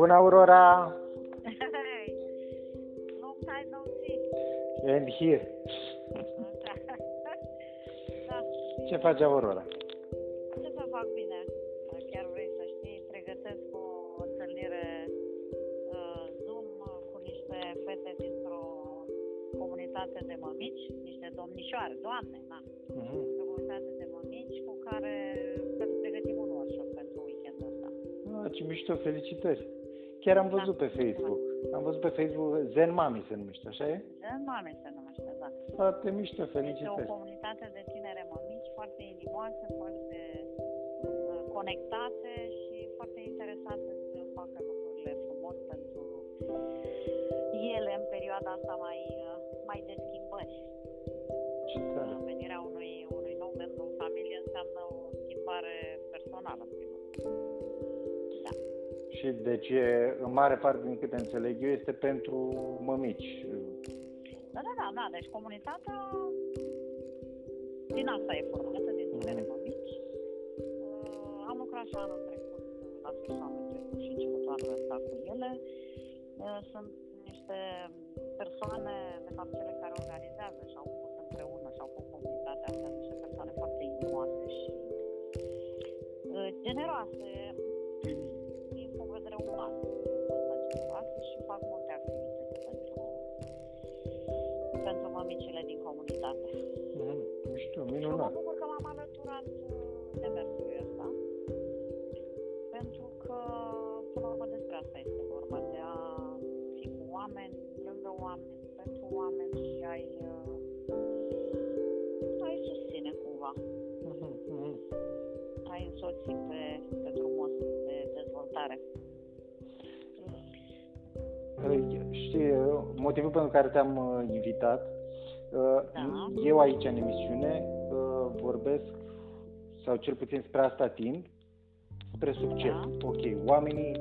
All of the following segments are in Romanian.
Bună, Aurora! Hey, long time no see. And here. da, Ce face Aurora? ce să fac bine? Chiar vrei să știi, pregătesc o întâlnire uh, Zoom cu niște fete dintr-o comunitate de mămici, niște domnișoare, doamne, da, Mhm. o comunitate de mămici cu care să pregătim un workshop pentru weekendul ăsta. Ah, ce mișto, felicitări! Chiar am văzut Da. pe Facebook. Am văzut pe Facebook Zen Mami se numește, așa e? Zen Mame se numește, da. Foarte mișto, Este o felicitări! comunitate de tinere mămici foarte inimoase, foarte uh, conectate și foarte interesate să facă lucrurile frumos pentru ele în perioada asta mai, uh, mai de schimbări. Ce tare! Uh, Venirea unui, unui nou membru în familie înseamnă o schimbare personală, în primul rând. Da. Și deci, e, în mare parte, din câte înțeleg eu, este pentru mămici. Da, da, da, da. Deci comunitatea din asta e formată, din tinere Mhm. mămici. Uh, am lucrat și anul trecut, la sfârșitul anului trecut și început anul ăsta cu ele. Uh, sunt niște persoane, de fapt cele care organizează și au pus împreună și au pus comunitatea asta, niște persoane foarte inimoase și uh, generoase din punct de vedere uman. Sunt generoase și fac multe activități pentru pentru mămicile din comunitate. Mhm. Mișto, Și mă minunat! bucur că m-am alăturat uh, demersului ăsta, pentru că, până la urmă, despre asta este vorba, de a fi cu oameni, lângă oameni, pentru oameni și ai, uh, ai susține cumva, Mhm, mhm. ai însoți pe, Știi, uh, motivul pentru care te-am uh, invitat, uh, Da. eu aici în emisiune uh, vorbesc, sau cel puțin spre asta tind, spre succes. Da. Ok, oamenii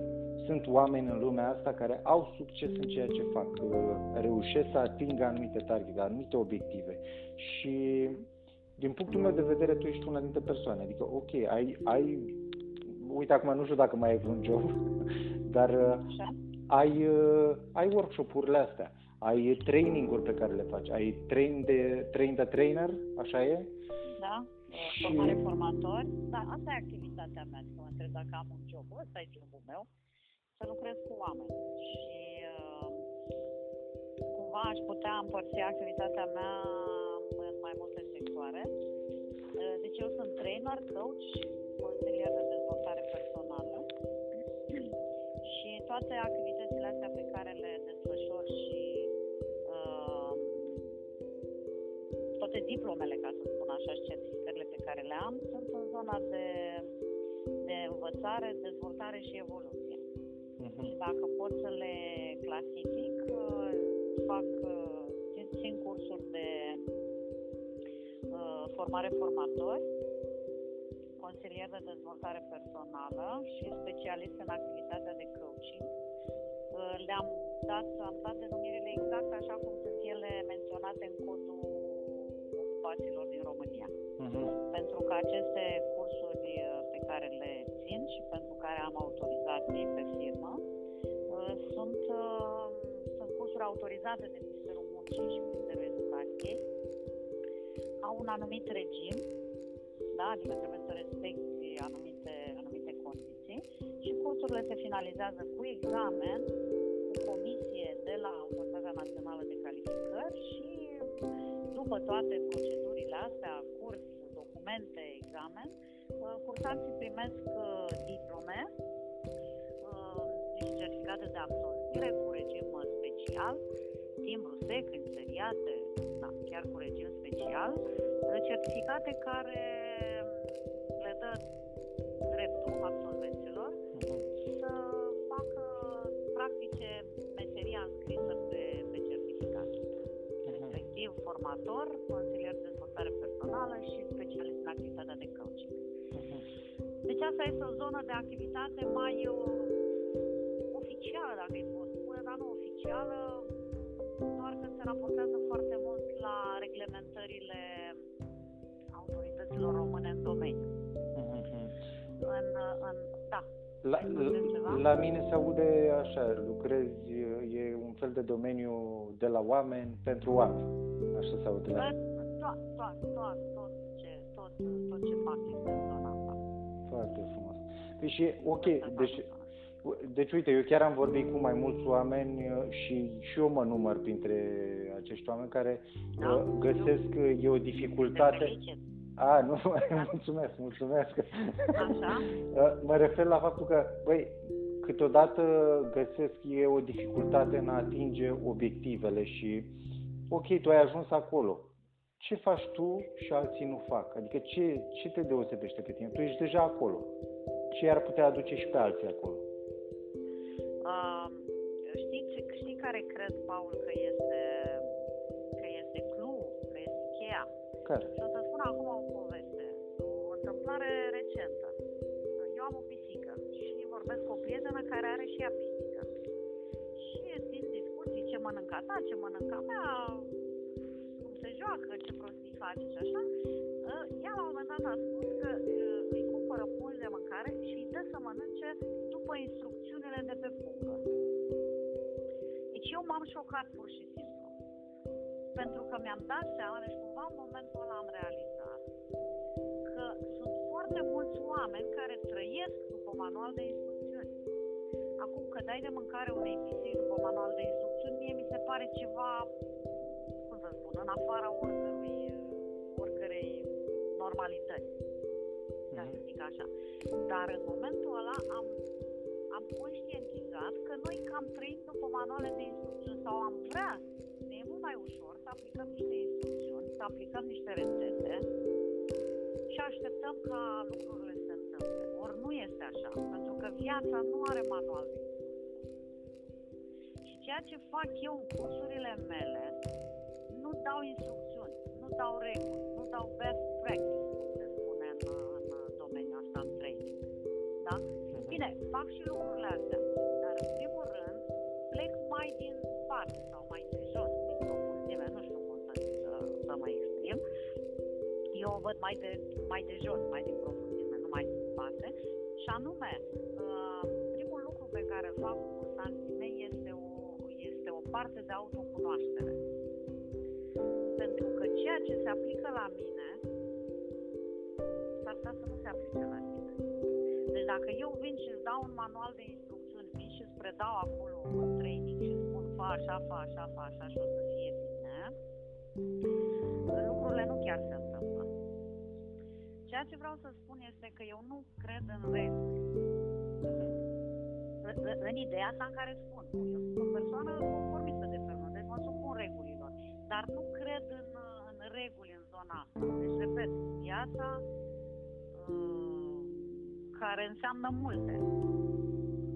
sunt oameni în lumea asta care au succes în ceea ce fac, uh, reușesc să atingă anumite targete, anumite obiective. Și din punctul meu de vedere, tu ești una dintre persoane. Adică, ok, ai, ai uite acum nu știu dacă mai ai vreun job, dar uh, Așa? Ai, uh, ai workshop-urile astea, ai training-uri pe care le faci, ai train de, train the trainer, așa e? Da? Și- Formare formatori. Da, asta e activitatea mea. Adică mă întreb dacă am un job. Ăsta e jobul meu. Să lucrez cu oameni. Și uh, cumva aș putea împărți activitatea mea în mai multe sectoare. Uh, Deci eu sunt trainer, coach, toate activitățile astea pe care le desfășor și uh, toate diplomele, ca să spun așa, și certificările pe care le am, sunt în zona de, de învățare, dezvoltare și evoluție. Mhm. Și dacă pot să le clasific, uh, fac, uh, țin, țin cursuri de uh, formare formatori, consilier de dezvoltare personală și specialist în activitatea de coaching. Uh, Le-am dat, am dat denumirile exact așa cum sunt ele menționate în codul ocupațiilor din România Mhm. pentru că aceste cursuri uh, pe care le țin și pentru care am autorizații pe firmă uh, sunt, uh, sunt cursuri autorizate de Ministerul Muncii și Ministerul Educației. Au un anumit regim, da? adică trebuie să respecti anumite, anumite condiții și cursurile se finalizează cu examen, cu comisie de la Autoritatea Națională de Calificări și după toate procedurile astea, curs, documente, examen, uh, cursanții primesc uh, diplome, uh, niște certificate de absolvire cu regim uh, special, timbru sec, inseriate, da, chiar cu regim special, uh, certificate care formator, consilier de dezvoltare personală și specialist în activitatea de coaching. Mhm. Deci asta este o zonă de activitate mai uh, oficială, dacă îi pot spune, dar nu oficială, doar că se raportează foarte mult la reglementările autorităților române în domeniu. Mhm. În, în, da, La, la, la mine se aude așa, lucrezi, e un fel de domeniu de la oameni pentru oameni. Așa se aude la tot, tot, tot, tot, ce, tot, tot ce fac este în zona asta. Foarte frumos. Deci e ok, deci, deci uite, eu chiar am vorbit cu mai mulți oameni uh, și, și eu mă număr printre acești oameni care da, uh, găsesc că e o dificultate. A, nu, mulțumesc, mulțumesc. Așa? Mă refer la faptul că, băi, câteodată găsesc e o dificultate în a atinge obiectivele și, ok, tu ai ajuns acolo. Ce faci tu și alții nu fac? Adică ce, ce te deosebește pe tine? Tu ești deja acolo. Ce ar putea aduce și pe alții acolo? Uh, știi, știi care cred, Paul, că este, Care? Și o să spun acum o poveste, o întâmplare recentă. Eu am o pisică și vorbesc cu o prietenă care are și ea pisică. Și din discuții ce mănâncă ta, ce mănâncă mea, cum se joacă, ce prostii face și așa, ă, ea la un moment dat a spus că ă, îi cumpără pungi de mâncare și îi dă să mănânce după instrucțiunile de pe pungă. Deci eu m-am șocat pur și simplu. Pentru că mi-am dat seama, deci cumva în momentul ăla am realizat că sunt foarte mulți oameni care trăiesc după manual de instrucțiuni. Acum că dai de mâncare unei pisici după manual de instrucțiuni, mie mi se pare ceva, cum să spun, în afara oricărui, oricărei normalități. Ca să zic așa. Dar în momentul ăla am, am conștientizat că noi cam trăim după manuale de instrucțiuni sau am vrea, ne e mult mai ușor să aplicăm niște instrucțiuni, să aplicăm niște rețete și așteptăm ca lucrurile să se întâmple. Ori nu este așa, pentru că viața nu are manual de instrucțiuni. Și ceea ce fac eu în cursurile mele, nu dau instrucțiuni, nu dau reguli, nu dau best practice, cum se spune în, în domeniul ăsta în training. Da? Bine, fac și lucrurile astea, dar în primul rând plec mai din spate sau mai o văd mai de, mai de jos, mai din profunzime, nu mai din spate. Și anume, uh, primul lucru pe care îl fac cu cursanții mei este o, este o parte de autocunoaștere. Pentru că ceea ce se aplică la mine s-ar putea să nu se aplice la tine. Deci dacă eu vin și îți dau un manual de instrucțiuni, vin și îți predau acolo un training și spun fa așa, fa așa, fa așa și o să fie bine, lucrurile nu chiar se întâmplă. Ceea ce vreau să spun este că eu nu cred în reguli. În ideea asta în care spun, eu sunt o persoană conformistă de felul, deci mă supun regulilor, dar nu cred în, în reguli în zona asta. Deci, repet, viața uh, care înseamnă multe.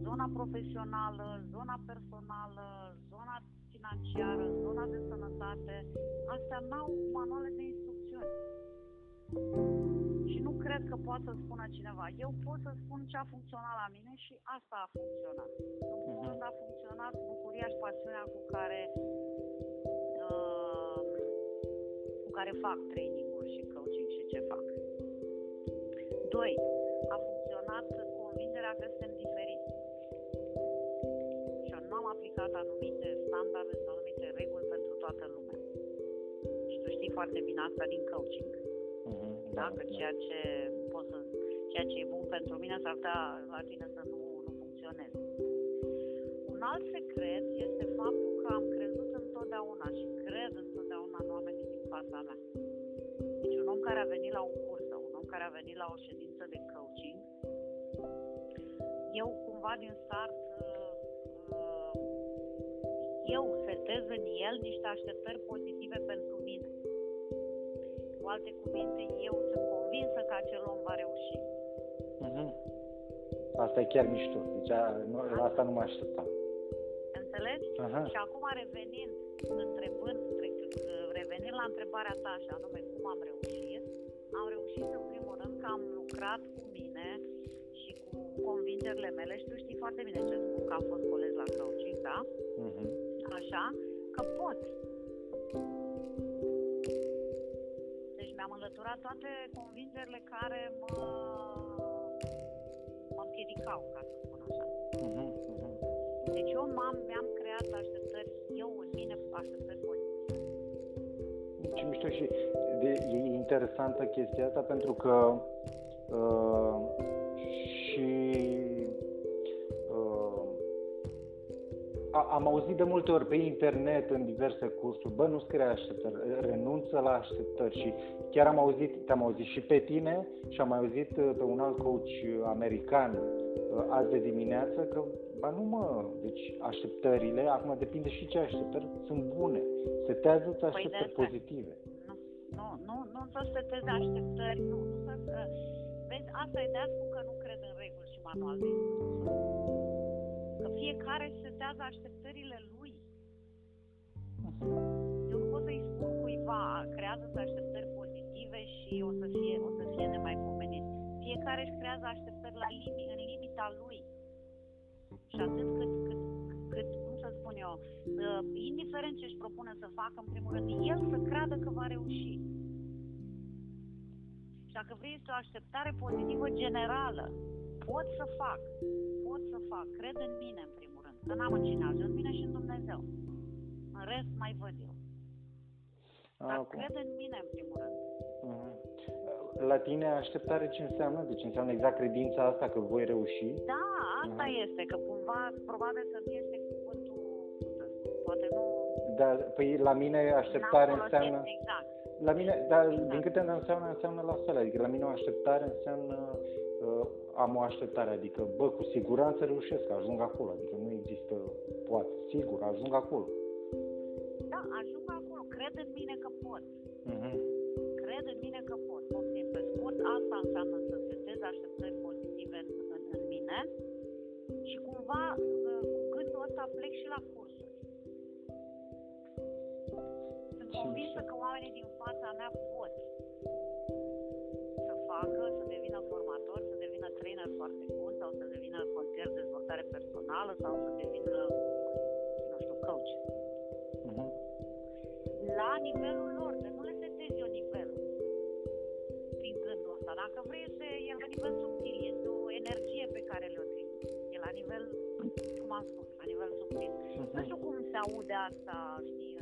Zona profesională, zona personală, zona financiară, zona de sănătate, astea n-au manuale de instrucțiuni. Și nu cred că poate să spună cineva. Eu pot să spun ce a funcționat la mine și asta a funcționat. În primul rând a funcționat bucuria și pasiunea cu care uh, cu care fac training-uri și coaching și ce fac. Doi, a funcționat convingerea că suntem diferiți. Și eu nu am aplicat anumite standarde sau anumite reguli pentru toată lumea. Și tu știi foarte bine asta din coaching. Mm-hmm. Da? Că ceea ce pot să, ceea ce e bun pentru mine s-ar putea la tine să nu, nu funcționeze. Un alt secret este faptul că am crezut întotdeauna și cred întotdeauna în oamenii din fața mea. Deci un om care a venit la un curs sau un om care a venit la o ședință de coaching, eu cumva din start uh, eu setez în el niște așteptări pozitive pentru mine. Cu alte cuvinte, eu sunt convinsă că acel om va reuși. Mm-hmm. Asta e chiar mișto. Deci a, nu, la asta nu mă așteptam. Înțelegi? Aha. Și acum revenind, întrebând, revenind la întrebarea ta, și anume cum am reușit, am reușit în primul rând că am lucrat cu mine și cu convingerile mele și tu știi foarte bine ce spun, că am fost coleg la coaching, da? Mm-hmm. Așa, că pot. Deci mi-am înlăturat toate convingerile care mă, mă împiedicau, ca să spun așa. Mhm, mhm. Deci eu m-am, mi-am creat așteptări, eu în mine așteptări pozitive. Ce mișto și de, e interesantă chestia asta pentru că uh, am auzit de multe ori pe internet, în diverse cursuri, bă, nu-ți crea așteptări, renunță la așteptări și chiar am auzit, te-am auzit și pe tine și am mai auzit uh, pe un alt coach american uh, azi de dimineață că, ba nu mă, deci așteptările, acum depinde și ce așteptări, sunt bune, setează-ți așteptări de asta. pozitive. Nu, nu, nu, nu să setezi așteptări, nu, nu să... Uh, vezi, asta e de asta spun că nu cred în reguli și manual de instrucțiuni. Că fiecare setează așteptările lui. Eu nu pot să-i spun cuiva, creează-ți așteptări pozitive și o să fie, o să fie nemaipomenit. Fiecare își creează așteptări la limi, în limita lui. Și atât cât, cât, cât, cum să spun eu, uh, indiferent ce își propune să facă, în primul rând, el să creadă că va reuși. Și dacă vrei este o așteptare pozitivă generală, pot să fac, pot să fac, cred în mine, în primul rând, că n-am în cine altul, în mine și în Dumnezeu. În rest mai văd eu. Dar Acum. cred în mine, în primul rând. Mhm. La tine așteptare ce înseamnă? Deci înseamnă exact credința asta că voi reuși? Da, asta Mhm. este, că cumva, probabil să nu este cuvântul, cum să spun, poate nu... Dar păi la mine așteptare n-am folosit înseamnă... Exact. La mine, dar Exact. din câte îmi înseamnă, înseamnă la fel. Adică la mine o așteptare înseamnă uh, am o așteptare, adică bă, cu siguranță reușesc, ajung acolo, adică nu există poate, sigur, ajung acolo. Da, ajung acolo, cred în mine că pot. Mhm. Cred în mine că pot. Poftim pe scurt, asta înseamnă să setez așteptări pozitive în, în, în mine și cumva uh, cu gândul ăsta plec și la cursuri. Convinsă mișto. că oamenii din fața mea pot să facă, să devină formator, să devină trainer foarte bun sau să devină consilier de dezvoltare personală sau să devină, nu știu, coach. Mhm. la nivelul lor, să nu le setez eu nivelul prin gândul ăsta. Dacă vrei, este, e la nivel subtil, este o energie pe care le-o trimit. E la nivel, cum am spus, la nivel subtil. Nu Mhm. știu cum se aude asta, știi,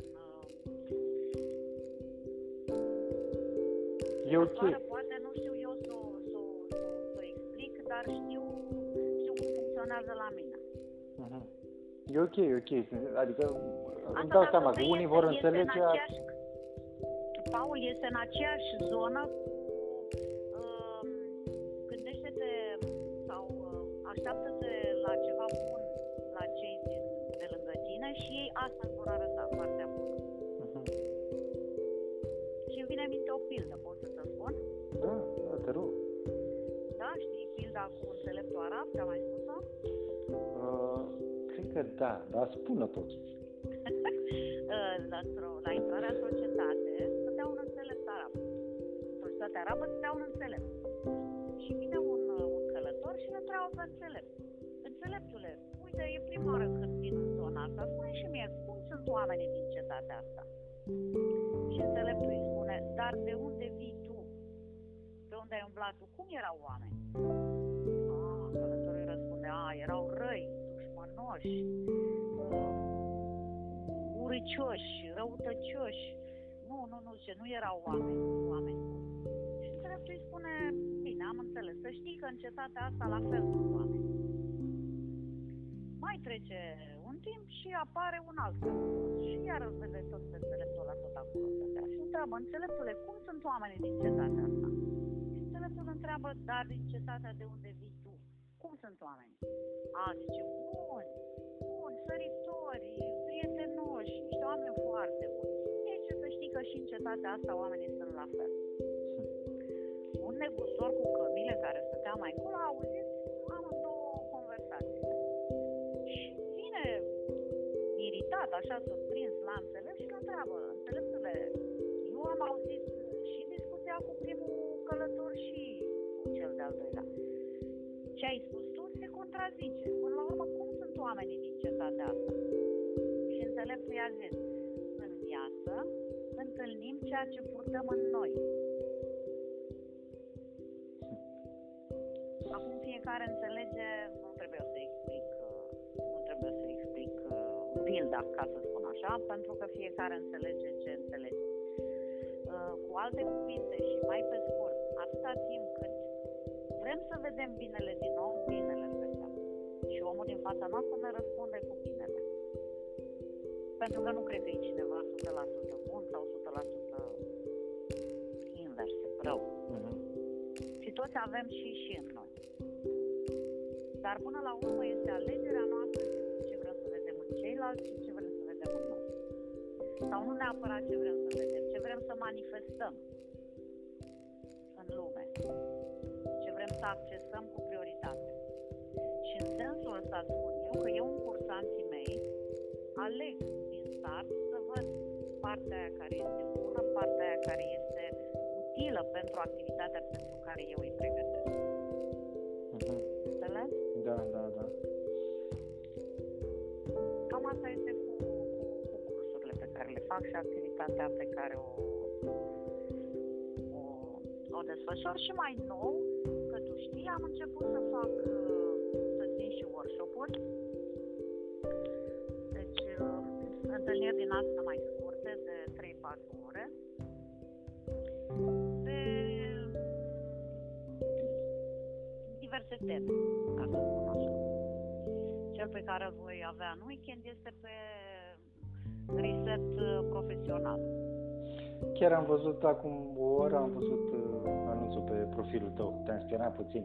E ok. afară, poate nu știu eu să o să, o- să, o- să o explic, dar știu, știu cum funcționează la mine. Mhm. E ok, e ok. Adică îmi Asta dau dacă seama că vrei, unii este- vor este înțelege... În aceeași, Paul este în aceeași zonă cu uh, gândește-te sau uh, așteaptă-te la ceva bun la cei din, de lângă tine și ei asta îți vor arăta da, dar spune totuși. Uh, la, într-o- la intrarea într-o cetate, stătea un înțelept arab. Într-o cetate arabă stătea un înțelept. Și vine un, uh, un călător și îl întreabă pe înțelept. Înțeleptule, uite, e prima oară când vin în zona asta, spune și mie, cum sunt oamenii din cetatea asta? Și înțeleptul îi spune, dar de unde vii tu? Pe unde ai umblat tu? Cum erau oameni? Ah, călătorul îi răspunde, a, erau răi, dușmănoși, uh, uricioși, răutăcioși. Nu, nu, nu, ce nu erau oameni, oameni buni. Și înțeleptul îi spune, bine, am înțeles, să știi că în cetatea asta la fel sunt oameni. Mai trece un timp și apare un alt călător. Și iar îl vede tot pe înțeleptul ăla tot acolo stătea. Și întreabă, înțeleptule, cum sunt oamenii din cetatea asta? Și înțeleptul îl întreabă, dar din cetatea de unde vii tu? Cum sunt oamenii? A, zice, buni, buni, săritori, prietenoși, niște oameni foarte buni. Deci să știi că și în cetatea asta oamenii sunt la fel. Un negustor cu cămile care stătea mai încolo a auzit amândouă conversațiile. Și vine iritat, așa surprins la înțeles și îl întreabă, înțeleptule, eu am auzit și discuția cu primul călător și cu cel de-al doilea. Ce ai spus tu se contrazice. Până la urmă, cum sunt oamenii din cetatea asta? Și înțeleptul i-a zis, în viață întâlnim ceea ce purtăm în noi. Acum fiecare înțelege, nu trebuie să explic, uh, nu trebuie să explic uh, pilda, ca să spun așa, pentru că fiecare înțelege ce înțelege. Uh, cu alte cuvinte și mai pe scurt, atâta timp cât vrem să vedem binele din om, binele îl vedem. Și omul din fața noastră ne răspunde cu binele. Pentru că nu cred că e cineva 100% bun sau 100% invers, rău. Uh-huh. Și toți avem și și în noi. Dar până la urmă este alegerea noastră ce vrem să vedem în ceilalți și ce vrem să vedem în noi. Sau nu neapărat ce vrem să vedem, ce vrem să manifestăm accesăm cu prioritate. Și în sensul ăsta spun eu că eu în cursanții mei aleg din start să văd partea aia care este bună, partea aia care este utilă pentru activitatea pentru care eu îi pregătesc. Uh-huh. Înțeles? Da, da, da. Cam asta este cu, cu, cu cursurile pe care le fac și activitatea pe care o, o, o desfășor și mai nou, că tu știi, am început să fac, să țin și workshop-uri. Deci, întâlniri din asta mai scurte, de 3-4 ore. Pe diverse teme, ca să spun așa. Cel pe care îl voi avea în weekend este pe reset profesional. Chiar am văzut acum o oră, am văzut uh, anunțul pe profilul tău. Te-am spionat puțin.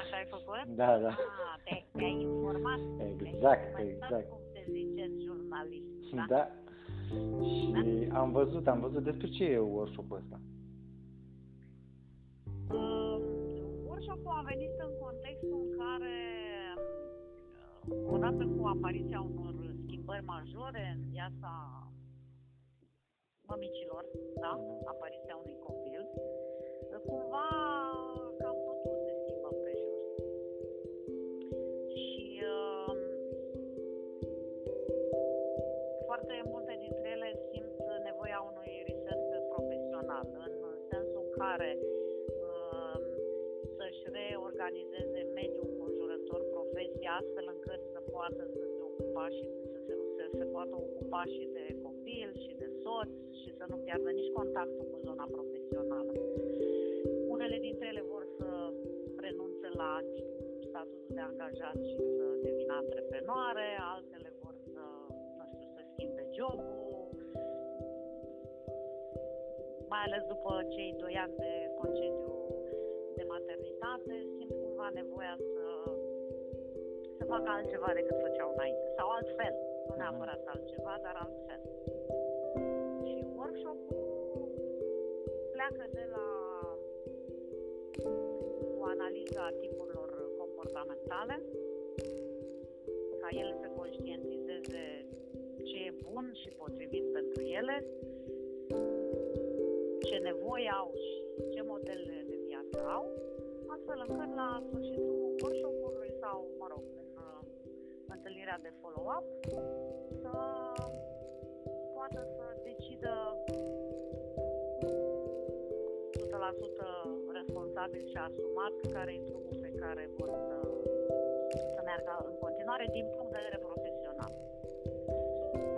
Așa ai făcut? Da, da. Ah, te, te-ai informat. Exact, te exact. cum se zice jurnalist. Da? Da. Și am văzut, am văzut despre ce e workshop-ul ăsta. Uh, workshop-ul a venit în contextul în care, uh, odată cu apariția unor schimbări majore în viața mămicilor, da? apariția unui copil, uh, cumva cam totul se schimbă împrejur. Și uh, foarte multe dintre ele simt nevoia unui reset profesional, în sensul în care uh, să-și reorganizeze mediul înconjurător, profesia, astfel încât să poată să se ocupa și să se, să se poată ocupa și de copil și de soț și să nu piardă nici contactul cu zona profesională. Unele dintre ele vor să renunțe la statusul de angajat și să devină antreprenoare, altele vor să, nu știu, să schimbe jobul, mai ales după cei doi ani de concediu de maternitate, simt cumva nevoia să, să facă altceva decât făceau înainte. Sau altfel, nu neapărat altceva, dar altfel. Și workshop-ul pleacă de la o analiză a tipurilor comportamentale, ca ele să conștientizeze ce e bun și potrivit pentru ele, ce nevoi au și ce modele de viață au, astfel încât la sfârșitul workshop-ului sau, mă rog, în uh, întâlnirea de follow-up, să poată să decidă 100% responsabil și asumat care e drumul pe care vor să, să meargă în continuare din punct de vedere profesional.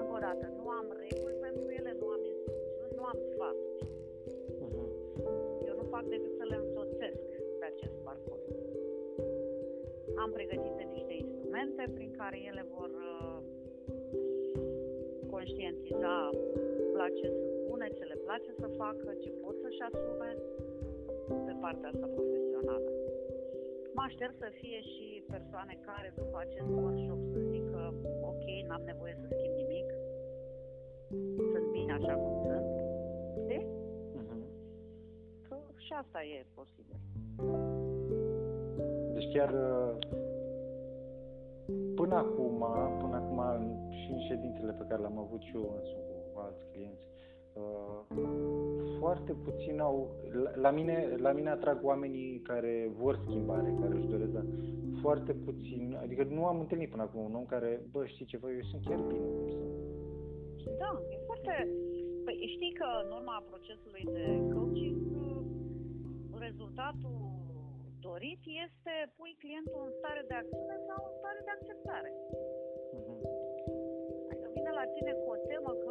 Încă o dată, nu am reguli pentru ele, nu am instrucțiuni, nu am sfaturi. Eu nu fac decât să le însoțesc pe acest parcurs. Am pregătite niște instrumente prin care ele vor uh, conștientiza la ce sunt bune, ce le place să facă, ce pot să-și asume pe partea asta profesională. Mă aștept să fie și persoane care după acest workshop să zică ok, n-am nevoie să schimb nimic, sunt bine așa cum sunt, știi? Uh-huh. Că și asta e posibil. Deci chiar uh, până acum, până acum și în ședințele pe care le-am avut și eu însumi cu alți clienți, uh, foarte puțin au, la mine, la mine atrag oamenii care vor schimbare, care își doresc, dar foarte puțin, adică nu am întâlnit până acum un om care, bă, știi ceva, eu sunt chiar bine cum sunt. Da, e foarte... Păi știi că în urma procesului de coaching, rezultatul dorit este pui clientul în stare de acțiune sau în stare de acceptare. Mhm. Adică vine la tine cu o temă că,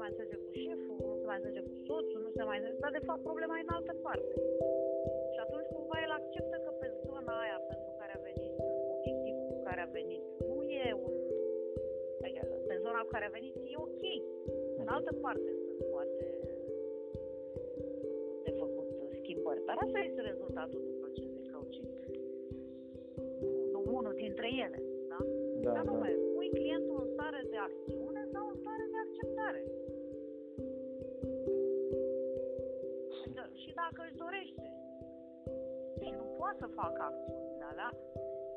mai înțelege cu șeful, nu se mai înțelege cu soțul, nu se mai înțelege, dar de fapt problema e în altă parte. Și atunci cumva el acceptă că pe zona aia pentru care a venit, obiectivul cu care a venit, nu e un... Adică pe zona cu care a venit e ok. În altă parte sunt poate de făcut schimbări. Dar asta este rezultatul unui proces de coaching. Nu unul dintre ele, da? Da, Dar da. nume, pui clientul în stare de acțiune sau în stare de acceptare. Și dacă își dorește și nu poate să facă acțiunile alea,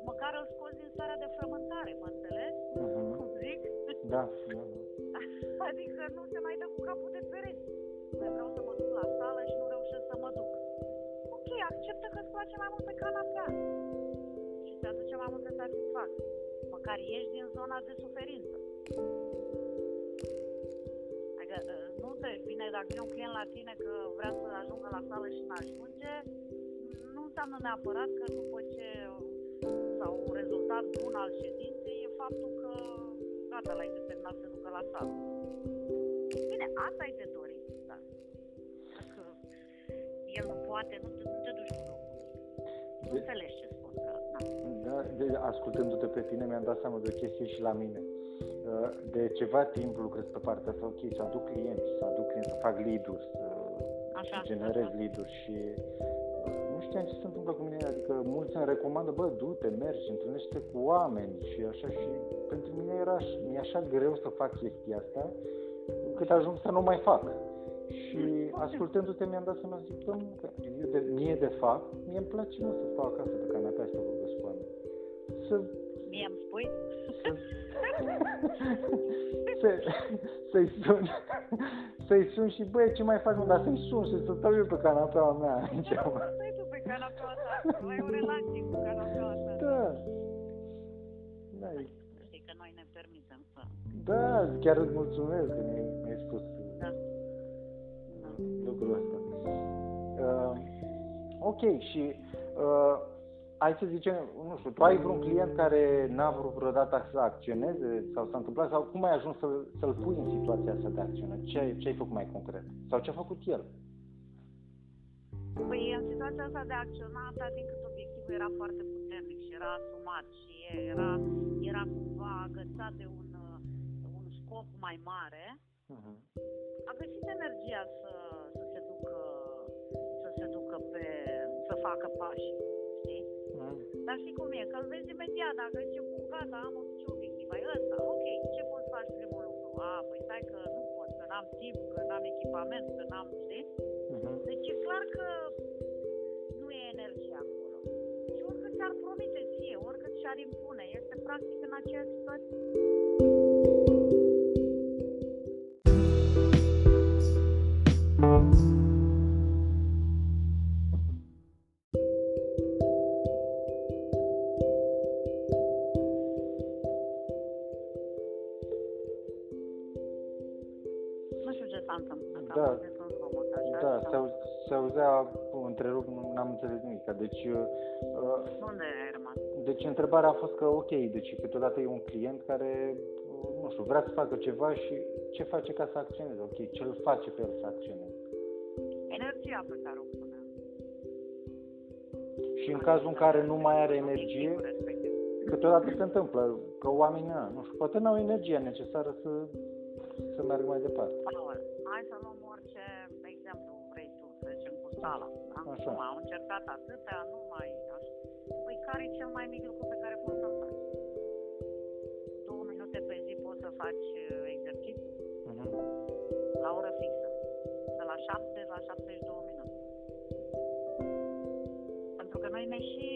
măcar îl scoți din starea de frământare, mă înțelegi? Mhm. Cum zic? Da, da, da. Adică nu se mai dă cu capul de pereți. Mai vreau să mă duc la sală și nu reușesc să mă duc. Ok, acceptă că îți place mai mult pe canapea și îți aduce mai multe satisfacții. Măcar ieși din zona de suferință. Vine, dacă vine un client la tine că vrea să ajungă la sală și nu ajunge, nu înseamnă neapărat că după ce sau un rezultat bun al ședinței e faptul că gata, l-ai determinat să ducă la sală. Bine, asta e de dorit, da. Dacă el nu poate, nu te, nu te duci cu locul. Nu De- înțelegi ce spun, că na. Da, de, ascultându-te pe tine mi-am dat seama de o chestie și la mine. Uh, De ceva timp lucrez pe partea asta, ok, să aduc clienți, să aduc clienți, să fac lead-uri, să Așa, generez așa. lead-uri și uh, nu știam ce se întâmplă cu mine, adică mulți îmi recomandă, bă, du-te, mergi, întâlnește cu oameni și așa și pentru mine era, mi-e așa greu să fac chestia asta, încât ajung să nu mai fac. Și ascultându-te mi-am dat seama, zic, domnule, că eu de, mie de fapt, mie îmi place mă, să stau acasă pe canapea și să vorbesc cu oameni. Să Mie îmi spui? să, să-i sun, să-i sun și băi, ce mai faci, mă, dar să-i sun și să stau eu pe canapeaua mea aici, mă. Stai tu pe canapeaua ta, ai o relație cu canapeaua ta. Da. Da, e- Știi că noi ne permitem să... da, chiar îți mulțumesc că mi-ai, mi-ai spus Da. lucrul ăsta. Uh, ok, și uh, hai să zicem, nu știu, tu ai vreun client care n-a vrut vreodată să acționeze sau s-a întâmplat sau cum ai ajuns să, să-l pui în situația asta de acțiune? Ce, ai- ce ai făcut mai concret? Sau ce a făcut el? Păi în situația asta de acționat, din cât obiectivul era foarte puternic și era asumat și era, era cumva agățat de un, uh, un scop mai mare, Uh-huh. a găsit energia să, să se ducă să se ducă pe să facă pași, știi? Uh-huh. Dar știi cum e, că îl vezi imediat, dacă zice, bun, gata, am ce obiectiv ai ăsta, ok, ce poți să faci primul lucru? A, păi stai că nu pot, că n-am timp, că n-am echipament, că n-am, știi? Uh-huh. Deci e clar că nu e energie acolo. Și oricât ți-ar promite ție, oricât și-ar impune, este practic în aceeași situație. Înțeles nimic. Deci, uh, Unde ai rămas? deci întrebarea a fost că ok, deci câteodată e un client care, uh, nu știu, vrea să facă ceva și ce face ca să acționeze? Ok, ce îl face pe el să acționeze? Energia pe care o pune. Și în cazul în care nu mai are energie, Obiectivul respectiv. câteodată se întâmplă că oamenii, na, nu știu, poate n-au energia necesară să, să meargă mai departe. Paul, hai să luăm orice exemplu vrei tu, să zicem cu sala. Da? Așa. Nu, au încercat atâtea, nu mai așa. Păi care e cel mai mic lucru pe care poți să-l faci? Două minute pe zi poți să faci uh, exercițiu Mhm. la oră fixă. De la 7 la 72 minute. Pentru că noi ne și,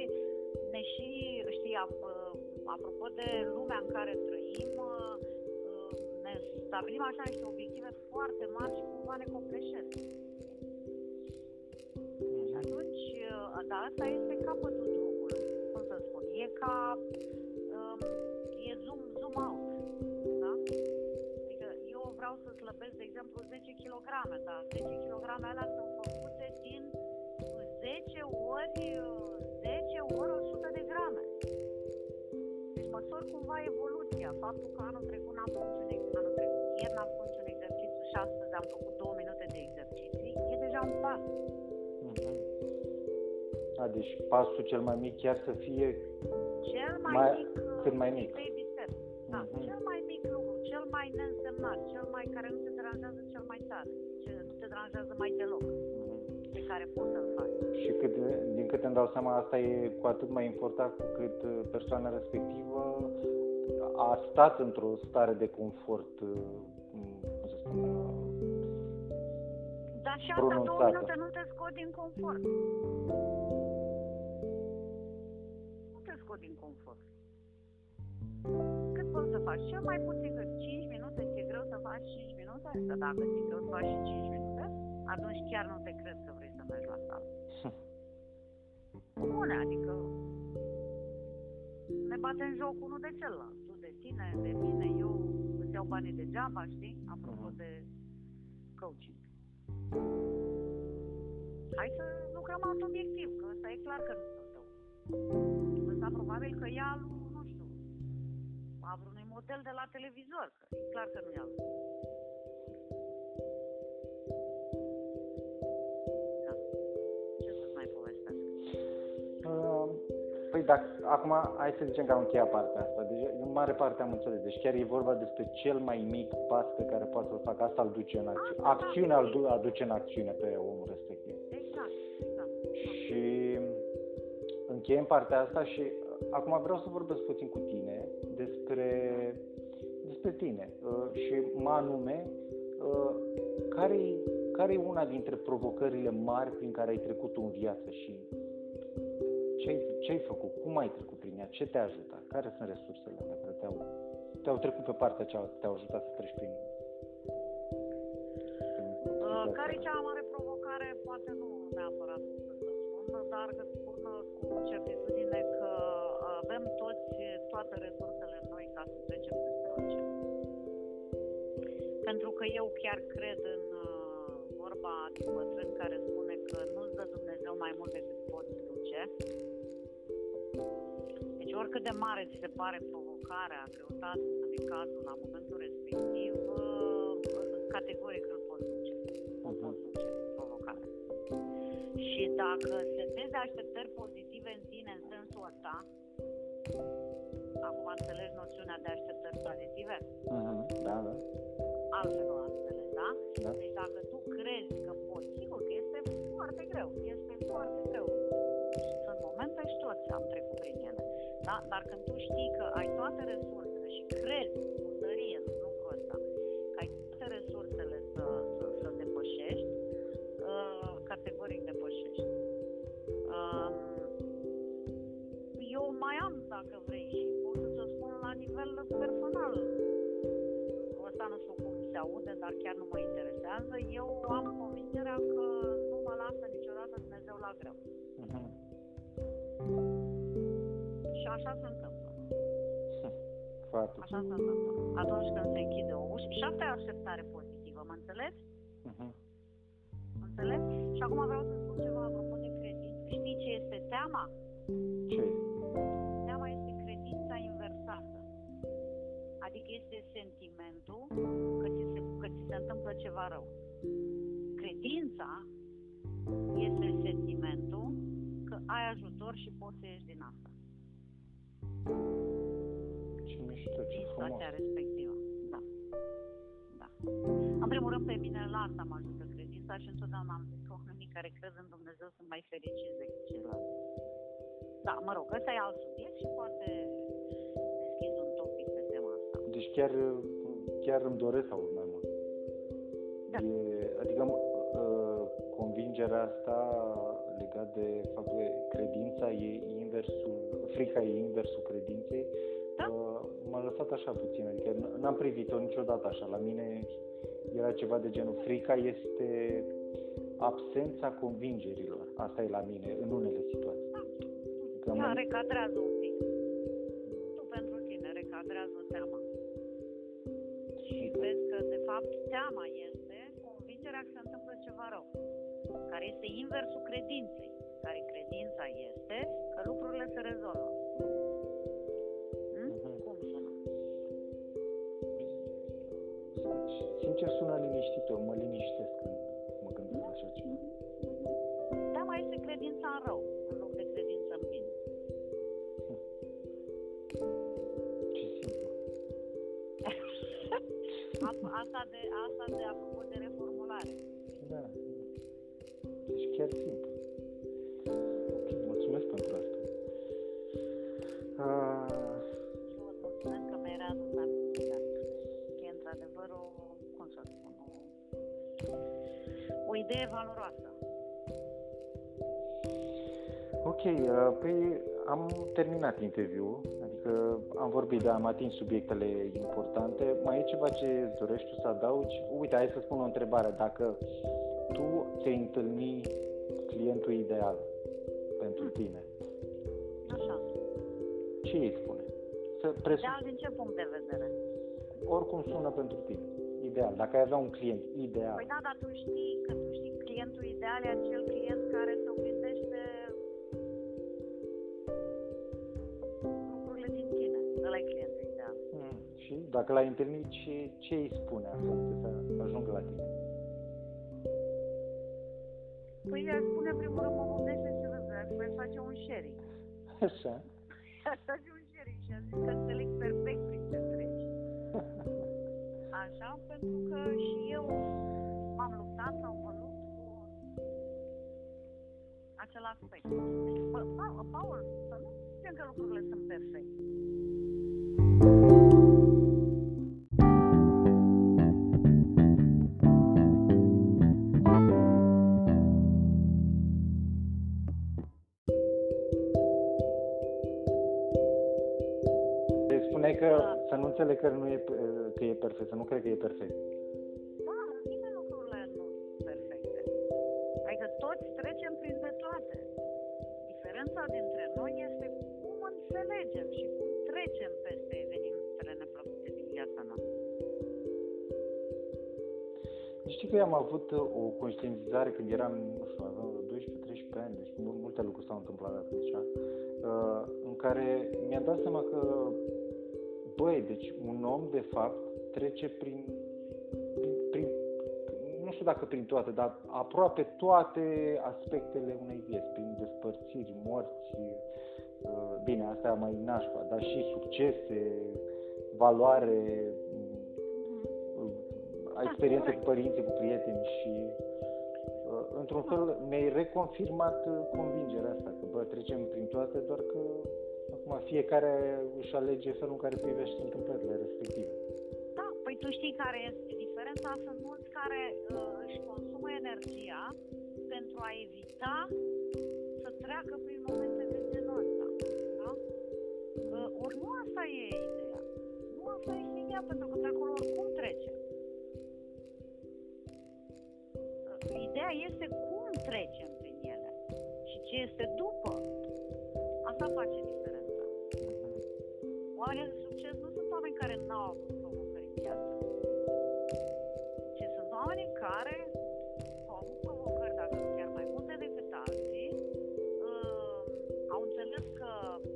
ne și știi, ap- uh, apropo de lumea în care trăim, uh, uh, ne stabilim așa niște obiective foarte mari și cumva ne copleșesc. Dar asta este capătul drumului, cum să spun, e ca, um, e zoom, zoom out, da? Adică eu vreau să slăbesc, de exemplu, 10 kg, dar 10 kg alea sunt făcute din 10 ori uh, ori 100 de grame. Deci măsor cumva evoluția, faptul că anul trecut n-am făcut un exercițiu, anul trecut ieri n-am făcut un exercițiu și astăzi am făcut două minute de exerciții, e deja un pas. Mhm. A, deci pasul cel mai mic chiar să fie Cel mai, Mai- mic, cât mai mic. baby step. Da, Mhm. cel mai mic lucru, cel mai neînsemnat, cel mai care nu te deranjează cel mai tare, ce nu te deranjează mai deloc, Mhm. pe care poți să-l faci. Și cât, din câte îmi dau seama, asta e cu atât mai important cu cât uh, persoana respectivă a stat într-o stare de confort, uh, cum să spun, uh, Dar și asta două Pronunțată. minute nu te scot din confort. Scot din confort. Cât poți să faci? Cel mai puțin cât 5 minute, ți-e greu să faci 5 minute? Că dacă ți-e greu să faci și 5 minute, atunci chiar nu te cred că vrei să mergi la sală. Bune, adică ne batem joc unul de celălalt. Tu de tine, de mine, eu îți iau banii degeaba, știi? Apropo Mhm. de coaching. Hai să lucrăm alt obiectiv, că ăsta e clar că nu sunt tău. Ăsta probabil că e al, nu știu, al unui model de la televizor, că e clar că nu e al tău. Da. Ce să mai povestesc? Uh, Păi dacă, acum hai să zicem că am încheiat partea asta. Deci în mare parte am înțeles. Deci chiar e vorba despre cel mai mic pas pe care poate să-l facă. Asta îl duce în acțiune. Asta, da. Acțiunea îl du- aduce în acțiune pe omul respectiv. Exact, exact. Și încheiem partea asta și uh, acum vreau să vorbesc puțin cu tine despre, despre tine uh, și mă anume uh, care care e una dintre provocările mari prin care ai trecut tu în viață și ce ai, ce ai făcut, cum ai trecut prin ea, ce te-a ajutat, care sunt resursele alea care te-au, te-au trecut pe partea cealaltă, te-au ajutat să treci prin, prin Uh, situația care e asta? cea mai mare provocare? Poate nu neapărat să să spun, dar că spun cu certitudine că avem toți toate resursele în noi ca să trecem peste orice. Pentru că eu chiar cred în uh, vorba din bătrân care spune că nu-ți dă Dumnezeu mai mult decât poți duce. Deci oricât de mare ți se pare provocarea, greutatea, necazul la momentul respectiv, uh, categoric îl poți duce. O Mhm. poți duce provocarea. Și dacă setezi așteptări pozitive în tine în sensul ăsta, acum înțelegi noțiunea de așteptări pozitive? Mhm, Da, da, altfel nu am înțeles, da? da. Deci dacă tu crezi că poți, sigur că este foarte greu, este foarte greu. Sunt momente și toți am trecut prin ele. Da? Dar când tu știi că ai toate resursele și crezi dacă vrei, și pot să-ți o spun la nivel personal, ăsta nu știu cum se aude, dar chiar nu mă interesează. Eu am convingerea că nu mă lasă niciodată Dumnezeu la greu. Mhm. Și așa se întâmplă. Foarte. Așa se întâmplă. Atunci când se închide o ușă. Și asta e o așteptare pozitivă, mă înțelegi? Mhm. Înțelegi? Și acum vreau să spun ceva apropo de credință. Știi ce este teama? Ce? Adică este sentimentul că ți se, că ți se întâmplă ceva rău. Credința este sentimentul că ai ajutor și poți să ieși din asta, Ce mișto, ce din frumos. situația respectivă. Da. Da. În primul rând, pe mine la asta mă ajută credința și întotdeauna am zis că oamenii care cred în Dumnezeu sunt mai fericiți decât ceilalți. Da, mă rog, ăsta e alt subiect și poate Deci chiar, chiar îmi doresc să aud mai mult. Da. E, adică uh, convingerea asta legat de faptul că credința e inversul, frica e inversul credinței, Da. uh, m-a lăsat așa puțin, adică n- n-am privit-o niciodată așa. La mine era ceva de genul, frica este absența convingerilor. Asta e la mine, în unele situații. Că Ia, mă- recadrează un teama este convingerea că se întâmplă ceva rău, care este inversul credinței. care credința este că lucrurile se rezolvă. Hmm? Mhm. Cum sună? Sincer, sună liniștitor, mă liniștesc când mă gândesc la așa ceva. Da, mai este credința în rău, Asta de, asta de apropo de reformulare. Da. Deci chiar simplu. Ok, mulțumesc pentru asta. Uh, Și vă mulțumesc că mi-ai readus amintire. E într-adevăr o, cum să spun, o, o idee valoroasă. ok, uh, păi am terminat interviul, adică am vorbit, da, am atins subiectele importante. Mai e ceva ce îți dorești tu să adaugi? Uite, hai să spun o întrebare. Dacă tu ți-ai întâlni clientul ideal pentru tine, Așa. ce îi spune? Să presu- Ideal din ce punct de vedere? oricum sună pentru tine. Ideal. Dacă ai avea un client ideal. Păi da, dar tu știi că tu știi clientul ideal e acel client Și dacă l-ai întâlnit, ce, ce îi spune asta să ajungă la tine? Păi ea spune în primul rând, mă gândește și vezi, aș mai face un sharing. Așa. Aș face un sharing și a zis că înțeleg perfect prin ce treci. Așa, pentru că și eu m-am luptat sau mă lupt cu acel aspect. Deci, bă, Pa- Paul, să nu zicem că lucrurile sunt perfecte. Înțeleg că nu e, că e perfect, să nu cred că e perfect. Da, nimeni lucrurile nu sunt perfecte. Adică toți trecem prin de toate. Diferența dintre noi este cum înțelegem și cum trecem peste evenimentele neplăcute din viața noastră. Știi că eu am avut uh, o conștientizare când eram, nu știu, aveam 12-13 ani, deci mul- multe lucruri s-au întâmplat atunci, uh, în care mi-am dat seama că, băi, deci un om, de fapt, trece prin, prin, prin nu știu dacă prin toate, dar aproape toate aspectele unei vieți, prin despărțiri, morți, uh, bine, asta mai nașpa, dar și succese, valoare, uh, experiențe cu părinții, cu prieteni și uh, într-un fel mi-ai reconfirmat uh, convingerea asta, că bă, trecem prin toate, doar că acum fiecare își alege felul în care privește întâmplările respective. Da, păi tu știi care este diferența? Sunt mulți care uh, își consumă energia pentru a evita să treacă prin momente de genul ăsta. Da? Uh, ori nu asta e ideea. Nu asta este ideea, pentru că pe acolo oricum trecem. Uh, ideea este cum trecem prin ele și ce este după. Asta face diferența. Oamenii de succes nu sunt oameni care n-au avut provocări în viață, ci sunt oameni care au avut provocări, dacă nu chiar mai multe decât alții, uh, au înțeles că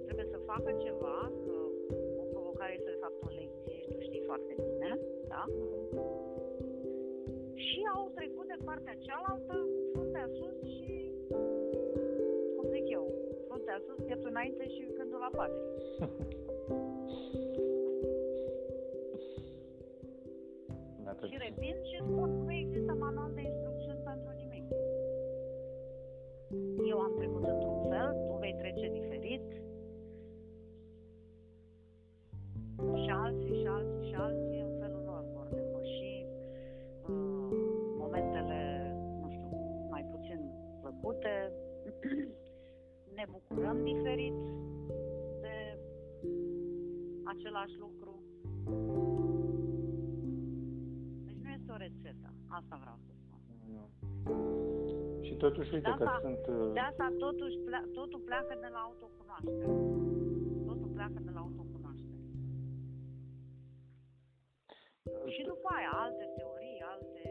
trebuie să facă ceva, că o provocare este de fapt o lecție și tu știi foarte bine, da? Și au trecut de partea cealaltă cu fruntea sus și, cum zic eu, fruntea sus, pieptul înainte și gândul la patrie. Și plăcut. revin și spun, nu există manual de instrucțiuni pentru nimic. Eu am trecut într-un fel, tu vei trece diferit. Și alții, și alții, și alții în felul lor vor depăși uh, momentele, nu știu, mai puțin plăcute. ne bucurăm diferit de același lucru. Asta vreau să spun. Nu. Și totuși, uite De că asta- sunt... uh, De asta totuși plea, totul pleacă de la autocunoaștere. Totul pleacă de la autocunoaștere. Și după aia alte teorii, alte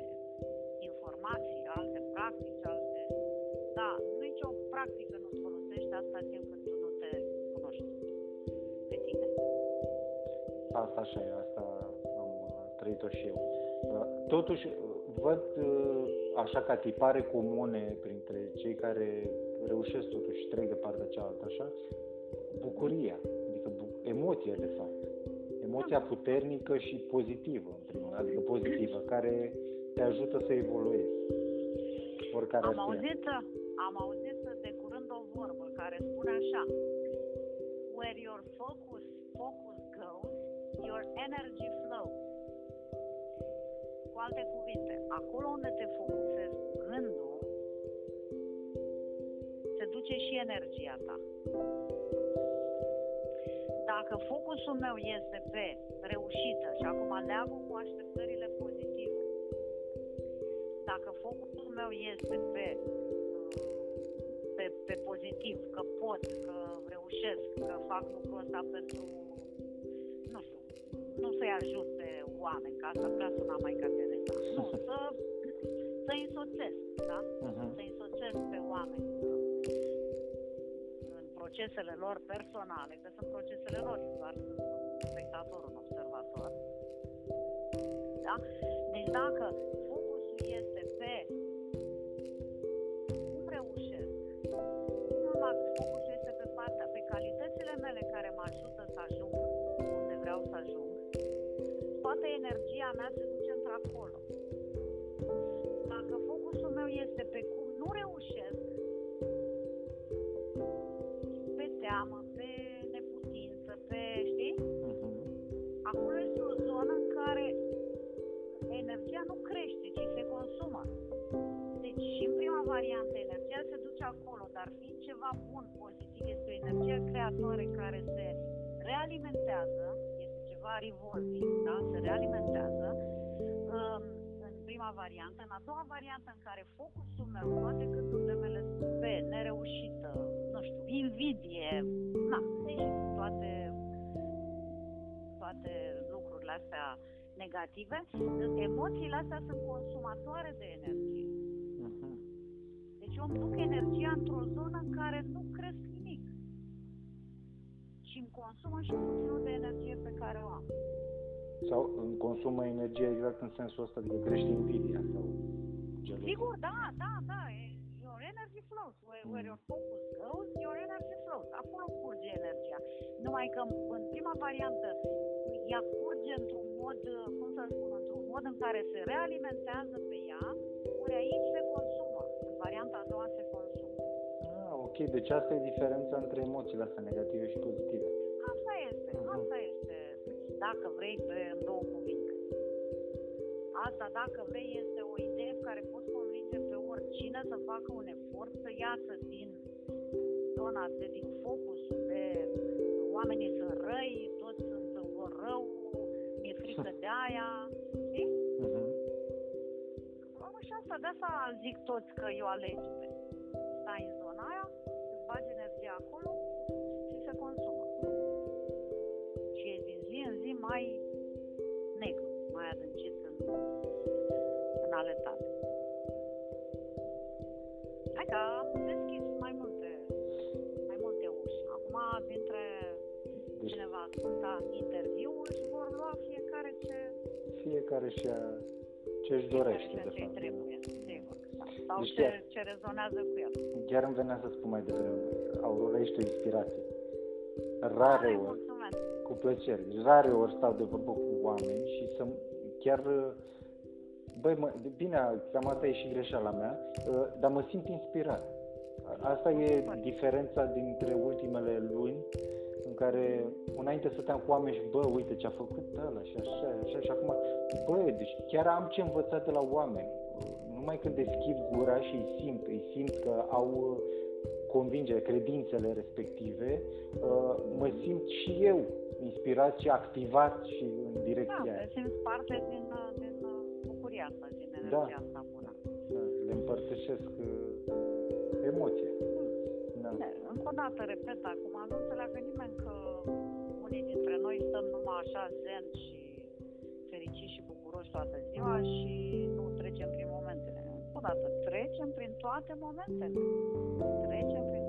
informații, alte practici, alte... Da, nicio practică nu-ți folosești asta timp când tu nu te cunoști pe tine. Asta așa e, asta am uh, trăit-o și eu. Uh, totuși, uh, văd așa ca tipare comune printre cei care reușesc totuși trec de partea cealaltă, așa, bucuria, adică bu- emoția de fapt. Emoția da. puternică și pozitivă, în primul adică pozitivă, care te ajută să evoluezi. Oricare am auzit, am auzit de curând o vorbă care spune așa Where your focus, focus goes, your energy flows. Cu alte cuvinte, acolo unde te focusezi gândul, se duce și energia ta. Dacă focusul meu este pe reușită și acum leagă cu așteptările pozitive, dacă focusul meu este pe, pe, pe pozitiv, că pot, că reușesc, că fac lucrul ăsta pentru, nu știu, nu să-i ajut pe oameni, ca asta prea suna mai ca Teresa. Nu, să, să însoțesc, da? Uh-huh. Să însoțesc pe oameni în procesele lor personale, că sunt procesele lor, doar sunt spectator, un observator. Da? Deci dacă toată energia mea se duce într-acolo. Dacă focusul meu este pe cum nu reușesc, pe teamă, pe neputință, pe, știi? Uh-huh. Acolo este o zonă în care energia nu crește, ci se consumă. Deci și în prima variantă energia se duce acolo, dar fiind ceva bun, pozitiv, este o energie creatoare care se realimentează, este ceva revolving, da? se realimentează. Um, în prima variantă, în a doua variantă în care focusul meu, toate gândurile mele sunt pe nereușită, nu știu, invidie, na, deci toate, toate lucrurile astea negative, emoțiile astea sunt consumatoare de energie. Uh-huh. Deci eu îmi duc energia într-o zonă în care nu cresc nimic. Și îmi consumă și puținul de energie pe care o am. Sau îmi consumă energie exact în sensul ăsta, adică crește invidia sau gelozie. Sigur, da, da, da. Your energy flows. Where, where your focus goes, your energy flows. Acolo curge energia. Numai că în prima variantă ea curge într-un mod, cum să spun, într-un mod în care se realimentează pe ea, ori aici se consumă. În varianta a doua se consumă. Ah, ok. Deci asta e diferența între emoțiile astea negative și pozitive. Asta este. Uh-huh. Asta este. Dacă vrei, pe în două cuvinte. Asta, dacă vrei, este o idee care poți convinge pe oricine să facă un efort să iasă din zona de, din focusul de oamenii sunt răi, toți sunt vor rău, mi-e frică de aia, știi? Uh-huh. Și asta, de asta zic toți că eu alegi pe stai în zona aia, îți bagi energia acolo mai negru, mai adâncit în, în aletate. Hai că am deschis mai multe, mai multe uși. Acum, dintre cine va asculta interviul și vor lua fiecare ce... Fiecare și ce își dorește, de fapt. trebuie, sigur. Da. Sau deci ce, ce rezonează cu el. Chiar îmi venea să spun mai devreme, Aurora ești o inspirație. Rare Ai, ori, mulțumesc. Cu plăcere, rare ori stau de vorbă cu oameni și să chiar Băi, mă, bine, cam asta e și greșeala mea, dar mă simt inspirat. Asta e diferența dintre ultimele luni în care înainte stăteam cu oameni și bă, uite ce a făcut ăla și așa, așa și acum, bă, deci chiar am ce învăța de la oameni. Numai când deschid gura și îi simt, îi simt că au uh, convingere, credințele respective, uh, mă simt și eu inspirat și activat și în direcția da, aia. simți parte din, uh, din bucuria asta, din da. energia da. asta bună. Da, le împărtășesc emoție. Încă o dată, repet, acum nu înțeleagă nimeni că unii dintre noi stăm numai așa zen și fericiți și bucuroși toată ziua și nu trecem prin momentele. Încă o dată, trecem prin toate momentele. Trecem prin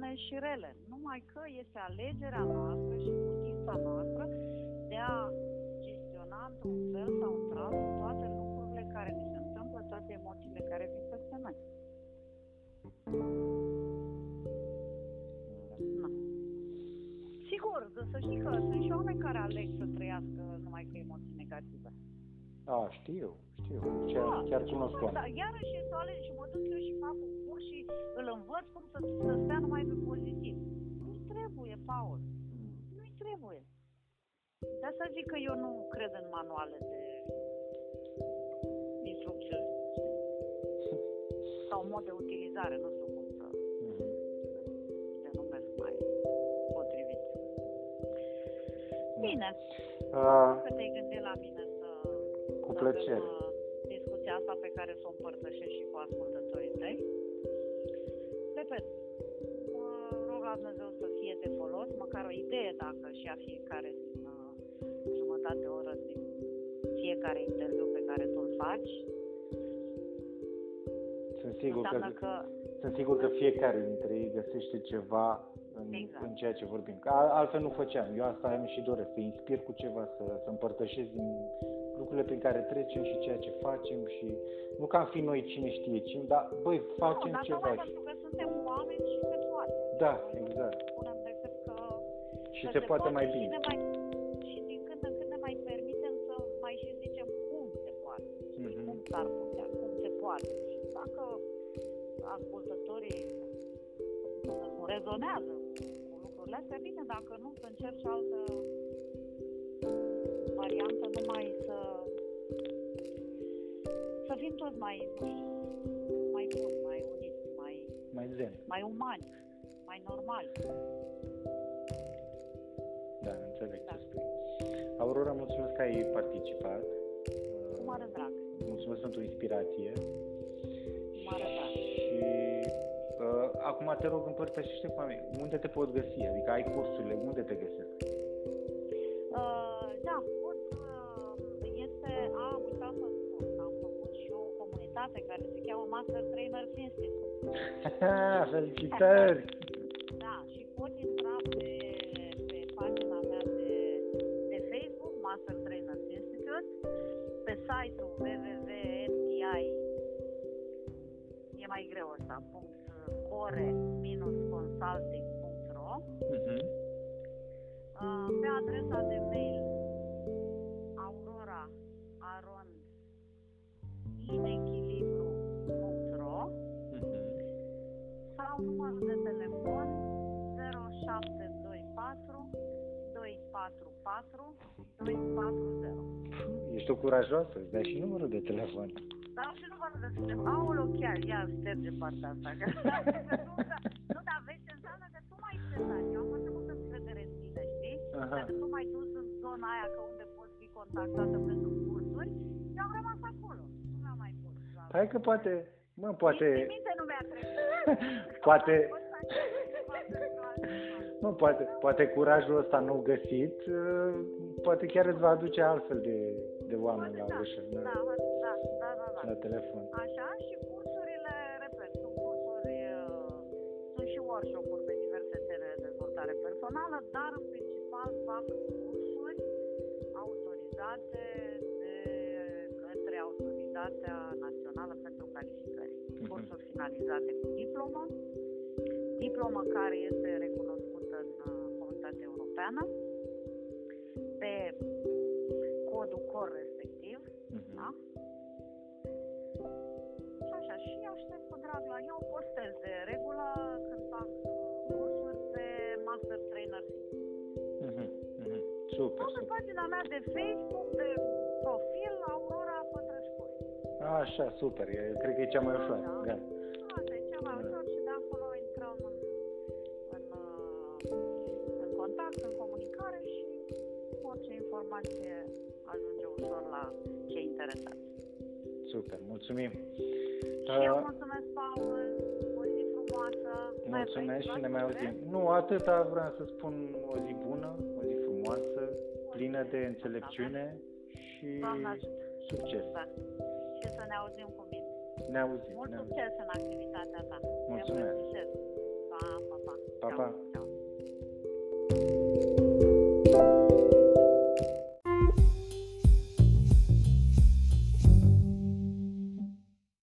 bune și rele. Numai că este alegerea noastră și putința noastră de a gestiona într-un fel sau într-altul toate lucrurile care ni se întâmplă, toate emoțiile care vin peste noi. Na. Sigur, să știi că sunt și oameni care aleg să trăiască numai cu emoții negative. A, știu, știu. Chiar, Da, chiar și cunosc mă- oameni. Da, iarăși este o alegere și mă duc eu și fac un curs și îl învăț cum să, să stea numai pe pozitiv. Nu-i trebuie, Paul. Mm. Nu-i trebuie. De asta zic că eu nu cred în manuale de instrucțiuni sau mod de utilizare, nu știu cum să Mhm. le numesc mai potrivit. Bine, Uh, că te-ai gândit la mine să cu să plăcere. avem, uh, discuția asta pe care să o împărtășesc și cu ascultătorii la Dumnezeu să fie de folos, măcar o idee dacă și a fiecare din uh, jumătate de oră din fiecare interviu pe care tu îl faci. Sunt sigur că, Înseamnă că sunt sigur că fiecare dintre ei găsește ceva în, Exact. în ceea ce vorbim. Că al- altfel nu făceam. Eu asta îmi și doresc, să inspir cu ceva, să, să împărtășesc din lucrurile prin care trecem și ceea ce facem și nu că am fi noi cine știe cine, dar băi, facem nu, dar ceva. tocmai și- pentru că suntem oameni și se poate. Da, Noi nu exact. Spunem decât că Și că se poate mai și bine. ne mai, și din când în când ne mai permitem să mai și zicem cum se poate, știi, Mhm. cum s-ar putea, cum se poate. Și dacă ascultătorii să spun, rezonează cu lucrurile astea, bine, dacă nu, să încerci altă variantă, numai să să fim toți mai, nu știu, mai buni, mai uniți, mai, Mai zen. mai umani, mai normali. Da, înțeleg Da. ce spui. Aurora, mulțumesc că ai participat. Cu mare drag. Mulțumesc pentru inspirație. Cu mare drag. Și uh, acum te rog împărtășește cu oamenii. Unde te pot găsi? Adică ai cursurile, unde te găsesc? Uh, da, pot, uh, este, a, am uitat să spun, că am făcut și o comunitate care se cheamă Master Trainers Institute. Felicitări! core-consulting.ro Mhm. Uh, pe adresa de mail aurora arond inechilibru.ro Mhm. sau numărul de telefon 0724 244 240. Ești o curajoasă, îți dai și numărul de telefon. Dau și numărul de telefon. Aolo, chiar, ia șterge partea asta. Că, nu, da, nu, dar vezi ce înseamnă că tu mai interesat. Eu am foarte multă încredere în tine, știi? Aha. Dacă tu mai dus în zona aia că unde poți fi contactată pentru cursuri, eu am rămas acolo. Nu mi-am mai pus. la- Hai că poate, mă, poate, Nici prin minte nu mi-a trecut. poate, Am fost așa, mă, poate, poate curajul ăsta nou găsit, uh, poate chiar îți va aduce altfel de, de oameni la da, ușă, da, da, da, da, da, da, da. la telefon. Așa și cursurile, repet, sunt cursuri, uh, sunt și workshop-uri pe diverse teme de dezvoltare personală, dar în principal fac cursuri autorizate de către Autoritatea Națională pentru Calificări. Mhm. Cursuri finalizate cu diplomă, diplomă care este recunoscută în uh, comunitatea europeană pe codul COR aștept cu drag la... Eu postez de regulă când fac uh, cursuri pe Master Trainer Mhm. Mhm. Super, Sau pe super. pagina mea de Facebook, de profil, Aurora Pătrășcoi. Așa, super, e, cred că e cea mai ușoară. Da. Da. Asta e cea mai Da. ușor și de acolo intrăm în, în, uh, în contact, în comunicare și orice informație ajunge ușor la cei interesați. Super, mulțumim. Și eu Uh, mulțumesc, Paul, o zi frumoasă. Mai vrei Mulțumesc ceva și ne să mai spui? auzim. Nu, atâta vreau să spun o zi bună, o zi frumoasă, plină de înțelepciune și Doamne ajută. succes. Da. Și să ne auzim cu bine. Ne auzim. Mult ne auzim. succes în activitatea ta. Te Mulțumesc. îmbrățișez. Pa, pa, pa. Pa, Ciao, pa! ciao.